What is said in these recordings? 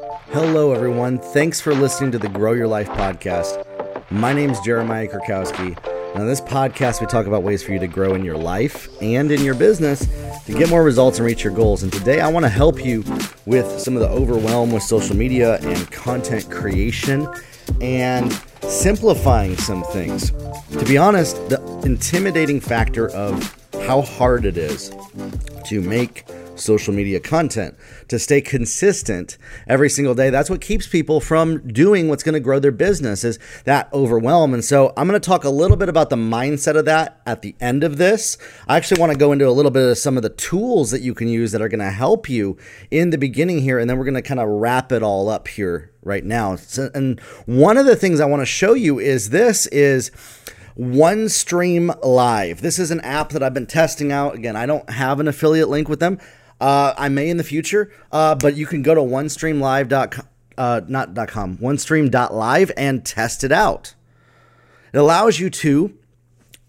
Hello, everyone. Thanks for listening to the Grow Your Life podcast. My name is Jeremiah Krakowski. On this podcast, we talk about ways for you to grow in your life and in your business to get more results and reach your goals. And today, I want to help you with some of the overwhelm with social media and content creation and simplifying some things. To be honest, the intimidating factor of how hard it is to make social media content, to stay consistent every single day. That's what keeps people from doing what's going to grow their business is that overwhelm. And so I'm going to talk a little bit about the mindset of that at the end of this. I actually want to go into a little bit of some of the tools that you can use that are going to help you in the beginning here. And then we're going to kind of wrap it all up here right now. So, and one of the things I want to show you is this is OneStream Live. This is an app that I've been testing out. Again, I don't have an affiliate link with them. Uh, I may in the future, uh, but you can go to onestreamlive.com, uh, not dot .com, onestream.live and test it out. It allows you to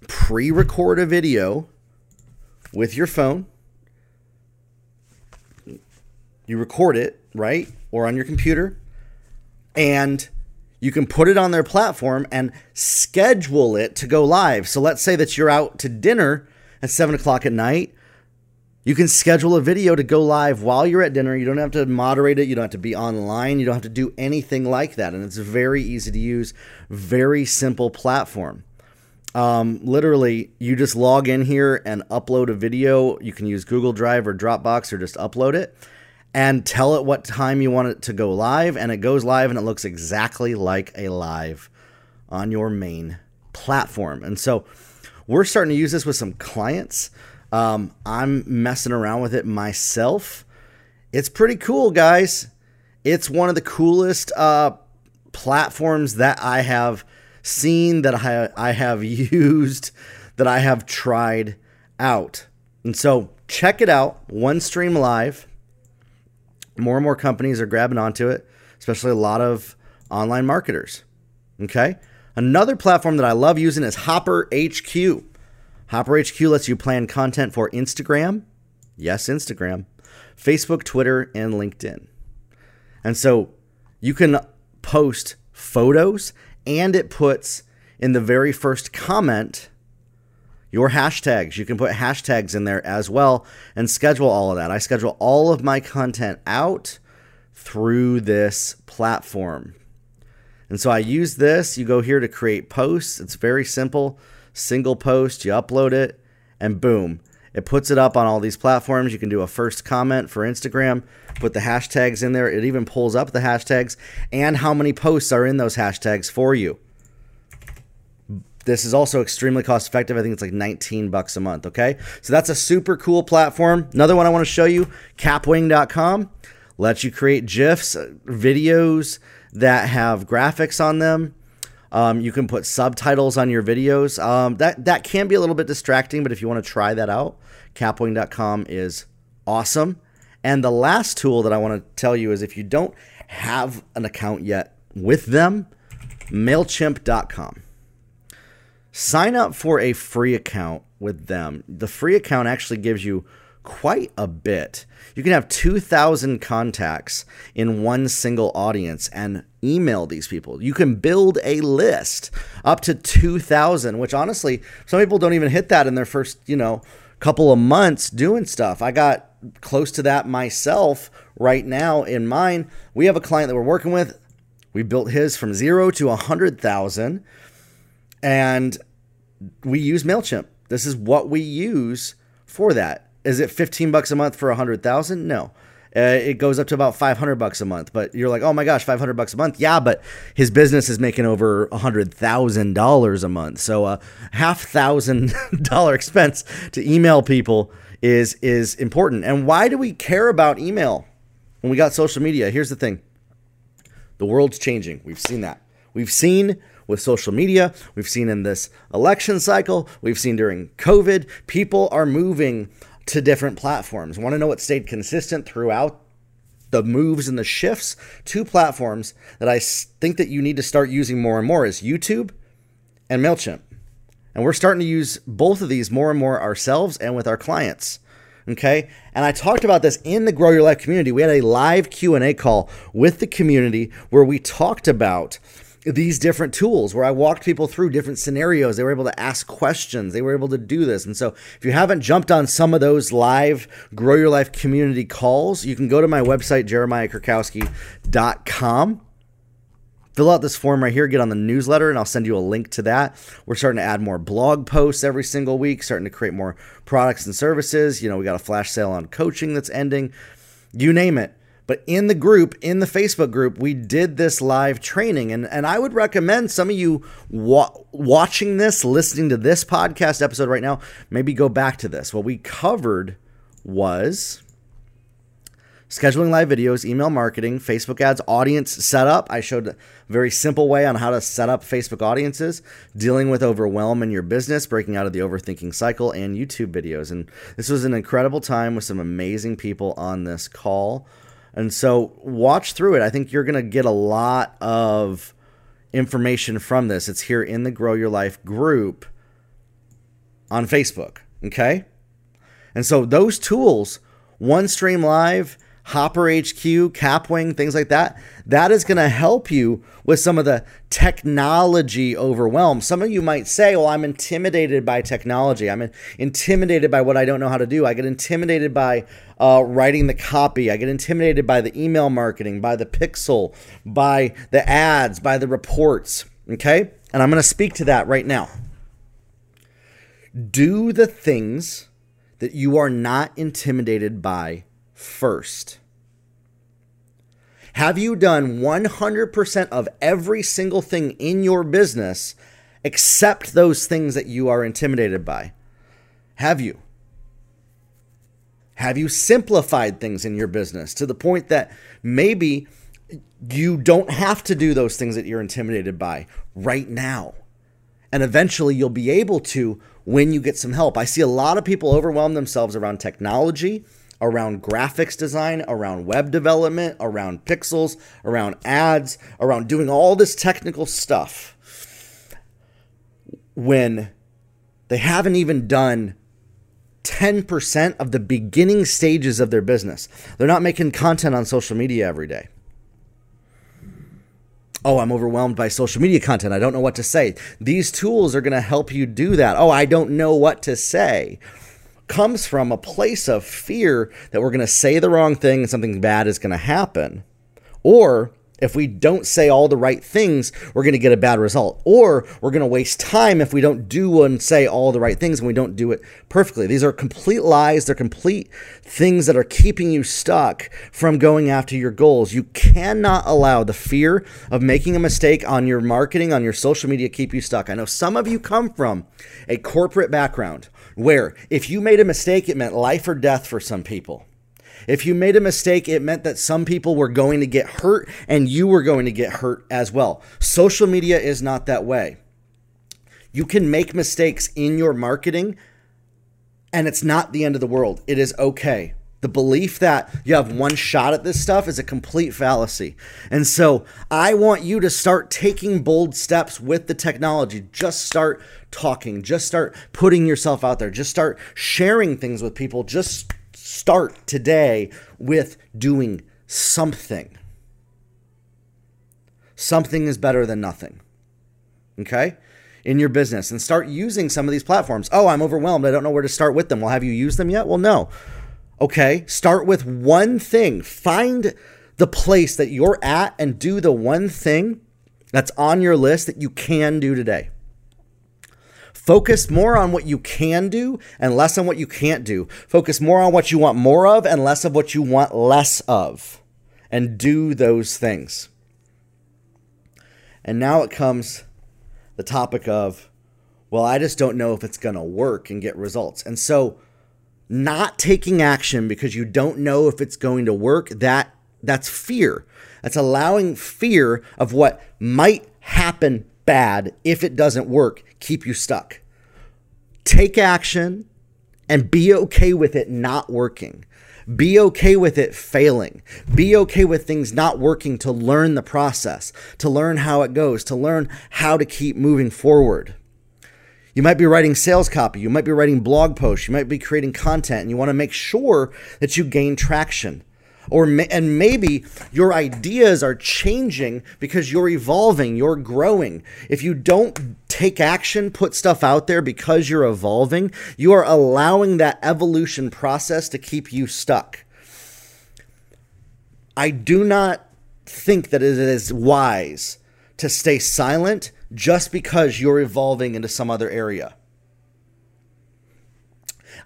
pre-record a video with your phone. You record it, right? Or on your computer. And you can put it on their platform and schedule it to go live. So let's say that you're out to dinner at seven o'clock at night you can schedule a video to go live while you're at dinner. You don't have to moderate it. You don't have to be online. You don't have to do anything like that. And it's very easy to use, very simple platform. Um, literally, you just log in here and upload a video. You can use Google Drive or Dropbox or just upload it and tell it what time you want it to go live. And it goes live and it looks exactly like a live on your main platform. And so we're starting to use this with some clients. Um, I'm messing around with it myself. It's pretty cool, guys. It's one of the coolest uh, platforms that I have seen, that I, I have used, that I have tried out. And so check it out, OneStream Live. More and more companies are grabbing onto it, especially a lot of online marketers. Okay. Another platform that I love using is Hopper HQ. Hopper HQ lets you plan content for Instagram, yes, Instagram, Facebook, Twitter, and LinkedIn. And so you can post photos and it puts in the very first comment your hashtags. You can put hashtags in there as well and schedule all of that. I schedule all of my content out through this platform. And so I use this. You go here to create posts. It's very simple single post, you upload it, and boom, it puts it up on all these platforms. You can do a first comment for Instagram, put the hashtags in there. It even pulls up the hashtags and how many posts are in those hashtags for you. This is also extremely cost effective. I think it's like 19 bucks a month, okay? So that's a super cool platform. Another one I want to show you, kapwing.com lets you create GIFs, videos that have graphics on them um, you can put subtitles on your videos. Um, that that can be a little bit distracting, but if you want to try that out, kapwing.com is awesome. And the last tool that I want to tell you is if you don't have an account yet with them, mailchimp.com. Sign up for a free account with them. The free account actually gives you quite a bit. You can have 2,000 contacts in one single audience and email these people. You can build a list up to 2,000, which honestly, some people don't even hit that in their first, you know, couple of months doing stuff. I got close to that myself right now in mine. We have a client that we're working with. We built his from zero to a 100,000 and we use MailChimp. This is what we use for that. Is it 15 bucks a month for a 100,000? No. Uh, it goes up to about 500 bucks a month. But you're like, oh my gosh, 500 bucks a month. Yeah, but his business is making over $100,000 a month. So a half thousand dollar expense to email people is is important. And why do we care about email when we got social media? Here's the thing. The world's changing. We've seen that. We've seen with social media, we've seen in this election cycle, we've seen during COVID, people are moving to different platforms. Want to know what stayed consistent throughout the moves and the shifts? Two platforms that I think that you need to start using more and more is YouTube and Mailchimp. And we're starting to use both of these more and more ourselves and with our clients. okay and i talked about this in the grow your life community we had a live q&a call with the community where we talked about these different tools where I walked people through different scenarios. They were able to ask questions. They were able to do this. And so, if you haven't jumped on some of those live Grow Your Life community calls, you can go to my website, jeremiahkrakowski.com. Fill out this form right here, get on the newsletter, and I'll send you a link to that. We're starting to add more blog posts every single week, starting to create more products and services. You know, we got a flash sale on coaching that's ending. You name it but in the group, in the Facebook group, we did this live training. And, and I would recommend some of you wa- watching this, listening to this podcast episode right now, maybe go back to this. What we covered was scheduling live videos, email marketing, Facebook ads, audience setup. I showed a very simple way on how to set up Facebook audiences, dealing with overwhelm in your business, breaking out of the overthinking cycle, and YouTube videos. And this was an incredible time with some amazing people on this call. And so watch through it. I think you're going to get a lot of information from this. It's here in the Grow Your Life group on Facebook. Okay. And so those tools, OneStream Live, Hopper HQ, Kapwing, things like that, that is going to help you with some of the technology overwhelm. Some of you might say, well, I'm intimidated by technology. I'm intimidated by what I don't know how to do. I get intimidated by uh, writing the copy. I get intimidated by the email marketing, by the pixel, by the ads, by the reports. Okay? And I'm going to speak to that right now. Do the things that you are not intimidated by first. Have you done 100% of every single thing in your business except those things that you are intimidated by? Have you? Have you simplified things in your business to the point that maybe you don't have to do those things that you're intimidated by right now? And eventually you'll be able to when you get some help. I see a lot of people overwhelm themselves around technology, around graphics design, around web development, around pixels, around ads, around doing all this technical stuff when they haven't even done 10% of the beginning stages of their business. They're not making content on social media every day. Oh, I'm overwhelmed by social media content. I don't know what to say. These tools are going to help you do that. Oh, I don't know what to say. Comes from a place of fear that we're going to say the wrong thing and something bad is going to happen. Or if we don't say all the right things, we're going to get a bad result. Or we're going to waste time if we don't do and say all the right things and we don't do it perfectly. These are complete lies. They're complete things that are keeping you stuck from going after your goals. You cannot allow the fear of making a mistake on your marketing, on your social media, keep you stuck. I know some of you come from a corporate background where if you made a mistake, it meant life or death for some people. If you made a mistake, it meant that some people were going to get hurt and you were going to get hurt as well. Social media is not that way. You can make mistakes in your marketing and it's not the end of the world. It is okay. The belief that you have one shot at this stuff is a complete fallacy. And so I want you to start taking bold steps with the technology. Just start talking, just start putting yourself out there, just start sharing things with people. Just start today with doing something. Something is better than nothing. Okay? In your business and start using some of these platforms. Oh, I'm overwhelmed. I don't know where to start with them. Well, have you used them yet? Well, no. Okay, start with one thing. Find the place that you're at and do the one thing that's on your list that you can do today. Focus more on what you can do and less on what you can't do. Focus more on what you want more of and less of what you want less of. And do those things. And now it comes the topic of, well, I just don't know if it's going to work and get results. And so, not taking action because you don't know if it's going to work, that that's fear. That's allowing fear of what might happen bad if it doesn't work keep you stuck. Take action and be okay with it not working. Be okay with it failing. Be okay with things not working to learn the process, to learn how it goes, to learn how to keep moving forward. You might be writing sales copy, you might be writing blog posts, you might be creating content, and you want to make sure that you gain traction. Or and maybe your ideas are changing because you're evolving, you're growing. If you don't take action, put stuff out there because you're evolving, you are allowing that evolution process to keep you stuck. I do not think that it is wise to stay silent just because you're evolving into some other area.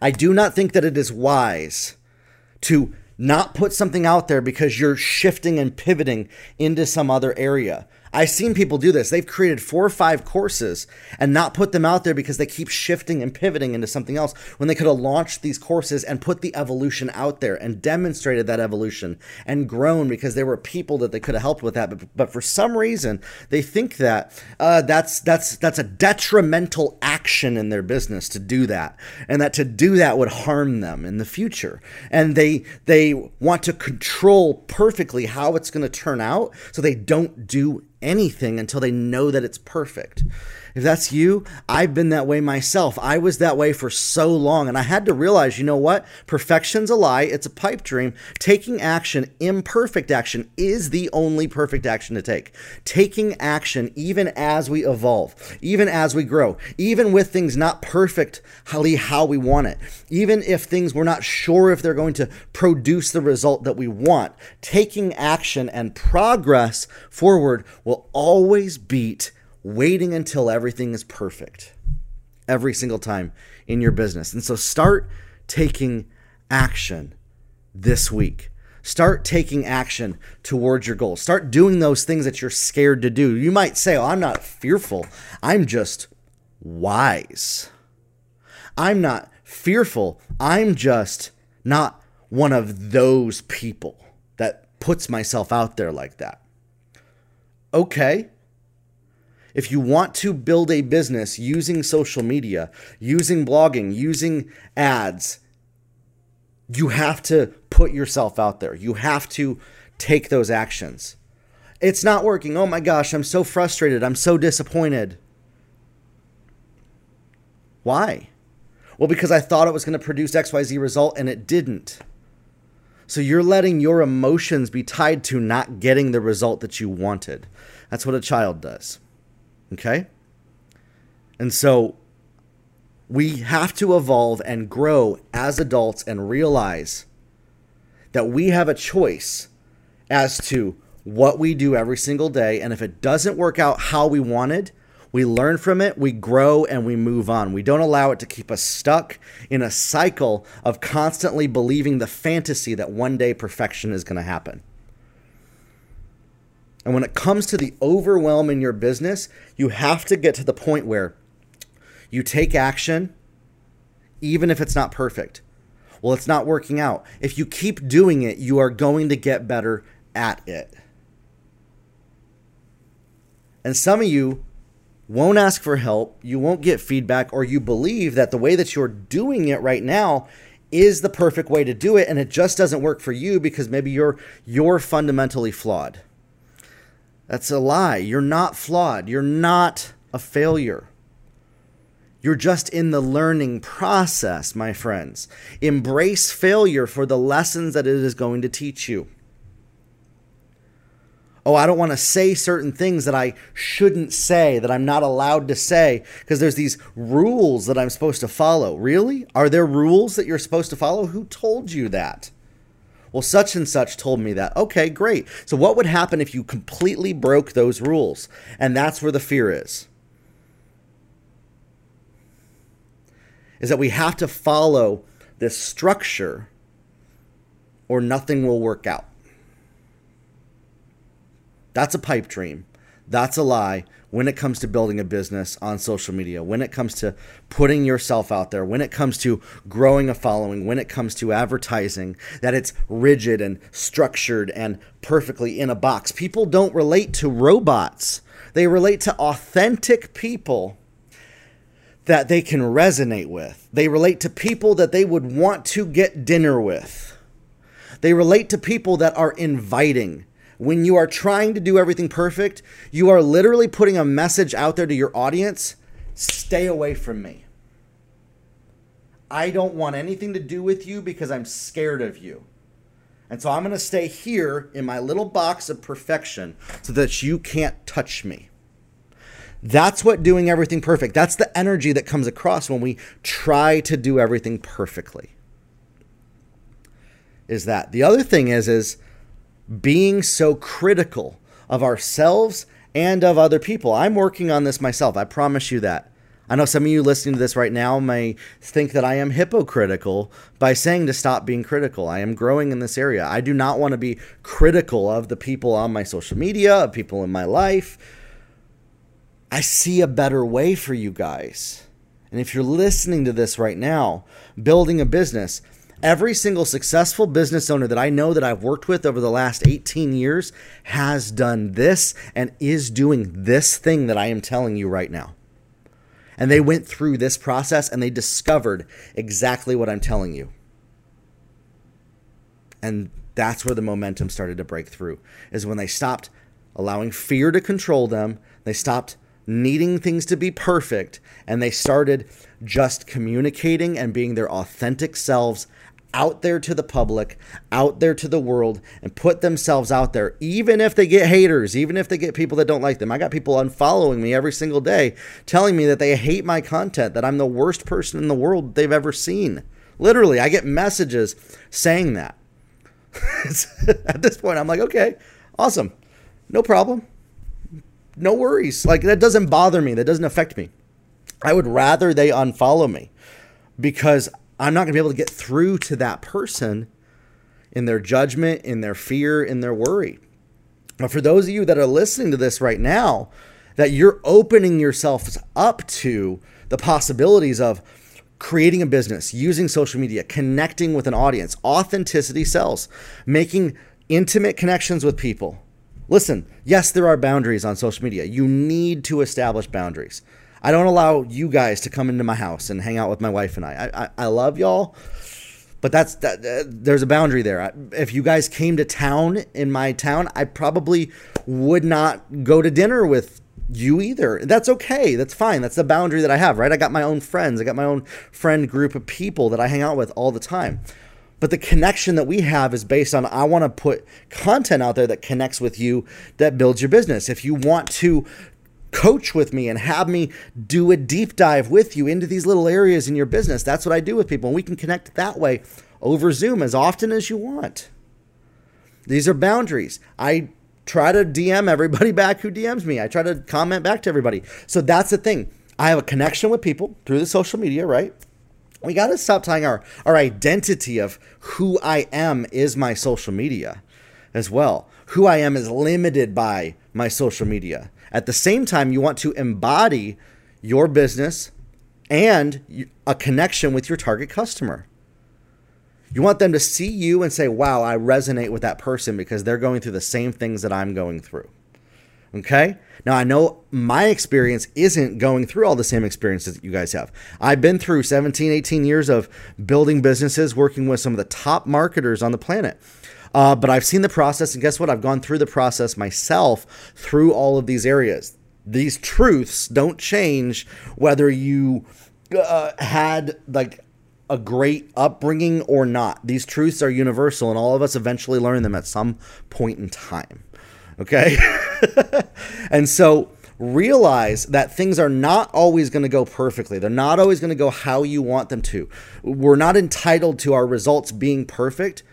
I do not think that it is wise to not put something out there because you're shifting and pivoting into some other area. I've seen people do this. They've created four or five courses and not put them out there because they keep shifting and pivoting into something else when they could have launched these courses and put the evolution out there and demonstrated that evolution and grown because there were people that they could have helped with that. But, but for some reason, they think that uh, that's that's that's a detrimental action in their business to do that, and that to do that would harm them in the future. And they they want to control perfectly how it's going to turn out, so they don't do anything until they know that it's perfect. If that's you, I've been that way myself. I was that way for so long, and I had to realize you know what? Perfection's a lie, it's a pipe dream. Taking action, imperfect action, is the only perfect action to take. Taking action, even as we evolve, even as we grow, even with things not perfect how we want it, even if things we're not sure if they're going to produce the result that we want, taking action and progress forward will always beat waiting until everything is perfect every single time in your business. And so start taking action this week. Start taking action towards your goals. Start doing those things that you're scared to do. You might say, Oh, I'm not fearful. I'm just wise. I'm not fearful. I'm just not one of those people that puts myself out there like that. Okay, if you want to build a business using social media, using blogging, using ads, you have to put yourself out there. You have to take those actions. It's not working. Oh my gosh, I'm so frustrated. I'm so disappointed. Why? Well, because I thought it was going to produce XYZ result and it didn't. So you're letting your emotions be tied to not getting the result that you wanted. That's what a child does. Okay? And so we have to evolve and grow as adults and realize that we have a choice as to what we do every single day. And if it doesn't work out how we wanted, we learn from it, we grow, and we move on. We don't allow it to keep us stuck in a cycle of constantly believing the fantasy that one day perfection is going to happen. And when it comes to the overwhelm in your business, you have to get to the point where you take action, even if it's not perfect. Well, it's not working out. If you keep doing it, you are going to get better at it. And some of you won't ask for help, you won't get feedback, or you believe that the way that you're doing it right now is the perfect way to do it and it just doesn't work for you because maybe you're you're fundamentally flawed. That's a lie. You're not flawed. You're not a failure. You're just in the learning process, my friends. Embrace failure for the lessons that it is going to teach you. Oh, I don't want to say certain things that I shouldn't say, that I'm not allowed to say, because there's these rules that I'm supposed to follow. Really? Are there rules that you're supposed to follow? Who told you that? Well, such and such told me that. Okay, great. So, what would happen if you completely broke those rules? And that's where the fear is. Is that we have to follow this structure or nothing will work out. That's a pipe dream. That's a lie when it comes to building a business on social media, when it comes to putting yourself out there, when it comes to growing a following, when it comes to advertising, that it's rigid and structured and perfectly in a box. People don't relate to robots, they relate to authentic people that they can resonate with. They relate to people that they would want to get dinner with. They relate to people that are inviting when you are trying to do everything perfect, you are literally putting a message out there to your audience stay away from me. I don't want anything to do with you because I'm scared of you. And so I'm going to stay here in my little box of perfection so that you can't touch me. That's what doing everything perfect. That's the energy that comes across when we try to do everything perfectly. Is that. The other thing is is being so critical of ourselves and of other people. I'm working on this myself. I promise you that. I know some of you listening to this right now may think that I am hypocritical by saying to stop being critical. I am growing in this area. I do not want to be critical of the people on my social media, of people in my life. I see a better way for you guys. And if you're listening to this right now, building a business, every single successful business owner that I know that I've worked with over the last 18 years has done this and is doing this thing that I am telling you right now. And they went through this process and they discovered exactly what I'm telling you. And that's where the momentum started to break through, is when they stopped allowing fear to control them. They stopped needing things to be perfect and they started just communicating and being their authentic selves out there to the public, out there to the world, and put themselves out there, even if they get haters, even if they get people that don't like them. I got people unfollowing me every single day telling me that they hate my content, that I'm the worst person in the world they've ever seen. Literally, I get messages saying that. At this point, I'm like, okay, awesome. No problem. No worries. Like, that doesn't bother me. That doesn't affect me. I would rather they unfollow me because I'm not going to be able to get through to that person in their judgment, in their fear, in their worry. But for those of you that are listening to this right now, that you're opening yourselves up to the possibilities of creating a business, using social media, connecting with an audience, authenticity sells, making intimate connections with people. Listen, yes, there are boundaries on social media. You need to establish boundaries. I don't allow you guys to come into my house and hang out with my wife and I. I, I love y'all, but that's that. Uh, there's a boundary there. I, if you guys came to town in my town, I probably would not go to dinner with you either. That's okay. That's fine. That's the boundary that I have, right? I got my own friends. I got my own friend group of people that I hang out with all the time. But the connection that we have is based on I want to put content out there that connects with you that builds your business. If you want to coach with me and have me do a deep dive with you into these little areas in your business. That's what I do with people. And we can connect that way over Zoom as often as you want. These are boundaries. I try to DM everybody back who DMs me. I try to comment back to everybody. So that's the thing. I have a connection with people through the social media, right? We got to stop tying our, our identity of who I am is my social media as well. Who I am is limited by my social media. At the same time, you want to embody your business and a connection with your target customer. You want them to see you and say, wow, I resonate with that person because they're going through the same things that I'm going through. Okay? Now, I know my experience isn't going through all the same experiences that you guys have. I've been through 17, 18 years of building businesses, working with some of the top marketers on the planet. Uh, but I've seen the process, and guess what? I've gone through the process myself through all of these areas. These truths don't change whether you uh, had like a great upbringing or not. These truths are universal, and all of us eventually learn them at some point in time. Okay? and so realize that things are not always going to go perfectly. They're not always going to go how you want them to. We're not entitled to our results being perfect,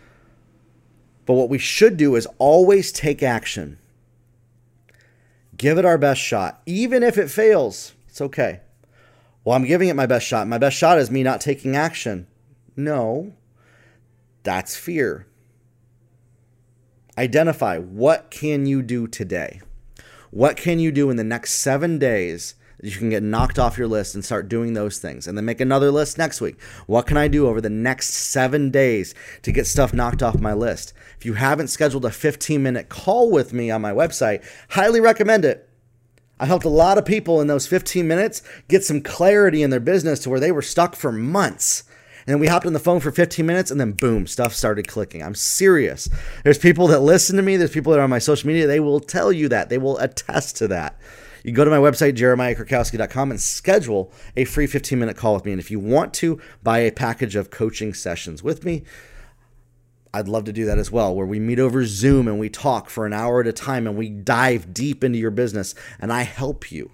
but what we should do is always take action. Give it our best shot. Even if it fails, it's okay. Well, I'm giving it my best shot. My best shot is me not taking action. No, that's fear. Identify what can you do today? What can you do in the next 7 days you can get knocked off your list and start doing those things. And then make another list next week. What can I do over the next seven days to get stuff knocked off my list? If you haven't scheduled a 15 minute call with me on my website, highly recommend it. I helped a lot of people in those 15 minutes get some clarity in their business to where they were stuck for months. And then we hopped on the phone for 15 minutes and then boom, stuff started clicking. I'm serious. There's people that listen to me, there's people that are on my social media, they will tell you that. They will attest to that. You go to my website, jeremiahkrakowski.com, and schedule a free 15 minute call with me. And if you want to buy a package of coaching sessions with me, I'd love to do that as well, where we meet over Zoom and we talk for an hour at a time and we dive deep into your business and I help you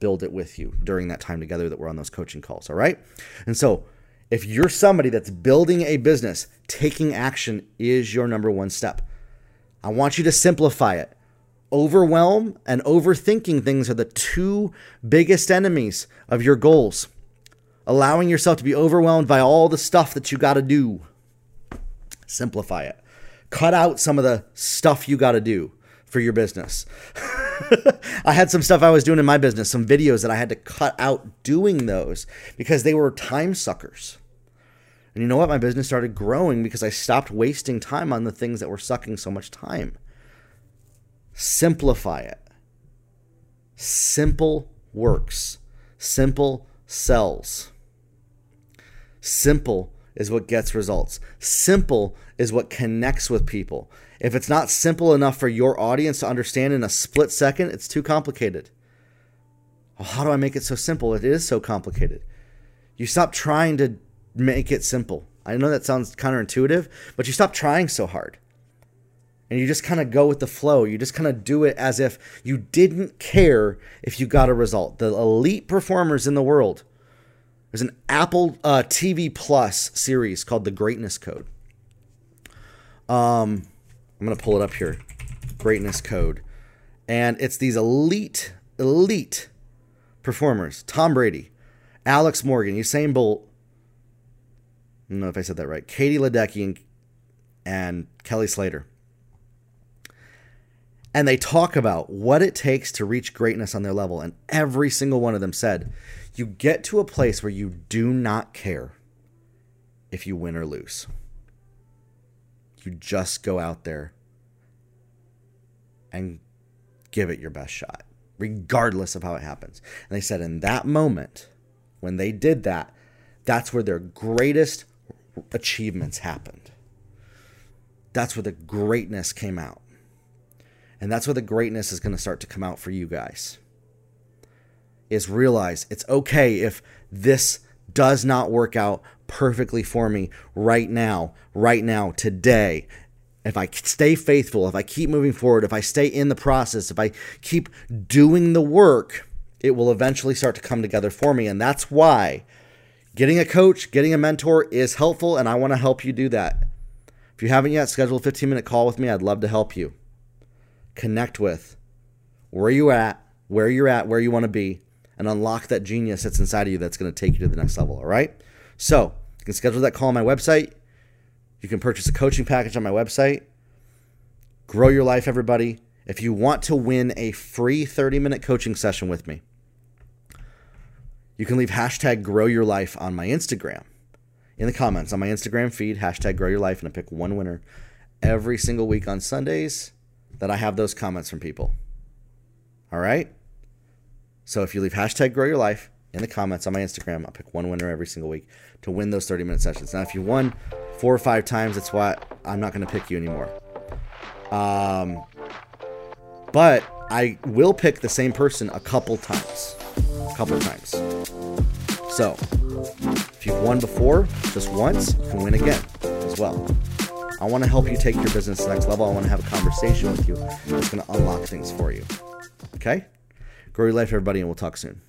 build it with you during that time together that we're on those coaching calls. All right. And so, if you're somebody that's building a business, taking action is your number one step. I want you to simplify it. Overwhelm and overthinking things are the two biggest enemies of your goals. Allowing yourself to be overwhelmed by all the stuff that you got to do. Simplify it. Cut out some of the stuff you got to do for your business. I had some stuff I was doing in my business, some videos that I had to cut out doing those because they were time suckers. And you know what? My business started growing because I stopped wasting time on the things that were sucking so much time. Simplify it. Simple works. Simple sells. Simple is what gets results. Simple is what connects with people. If it's not simple enough for your audience to understand in a split second, it's too complicated. Well, how do I make it so simple? It is so complicated. You stop trying to make it simple. I know that sounds counterintuitive, but you stop trying so hard. And you just kind of go with the flow. You just kind of do it as if you didn't care if you got a result. The elite performers in the world. There's an Apple uh, TV Plus series called The Greatness Code. Um, I'm to pull it up here. Greatness Code. And it's these elite, elite performers Tom Brady, Alex Morgan, Usain Bolt, I don't know if I said that right. Katie Ledecky and, and Kelly Slater. And they talk about what it takes to reach greatness on their level. And every single one of them said, you get to a place where you do not care if you win or lose. You just go out there and give it your best shot, regardless of how it happens. And they said in that moment, when they did that, that's where their greatest achievements happened. That's where the greatness came out. And that's where the greatness is going to start to come out for you guys. Is realize it's okay if this does not work out perfectly for me right now, right now, today. If I stay faithful, if I keep moving forward, if I stay in the process, if I keep doing the work, it will eventually start to come together for me. And that's why Getting a coach, getting a mentor is helpful, and I want to help you do that. If you haven't yet, schedule a 15 minute call with me. I'd love to help you. Connect with where you at, where you're at, where you want to be, and unlock that genius that's inside of you that's going to take you to the next level. All right. So you can schedule that call on my website. You can purchase a coaching package on my website. Grow your life, everybody. If you want to win a free 30 minute coaching session with me, you can leave hashtag grow your life on my Instagram in the comments on my Instagram feed, hashtag grow your life, and I pick one winner every single week on Sundays that I have those comments from people. All right? So if you leave hashtag grow your life in the comments on my Instagram, I'll pick one winner every single week to win those 30 minute sessions. Now, if you won four or five times, that's why I'm not going to pick you anymore. Um, but I will pick the same person a couple times a couple times. So, if you've won before, just once, you can win again as well. I want to help you take your business to the next level. I want to have a conversation with you that's going to unlock things for you. Okay? Grow your life, everybody, and we'll talk soon.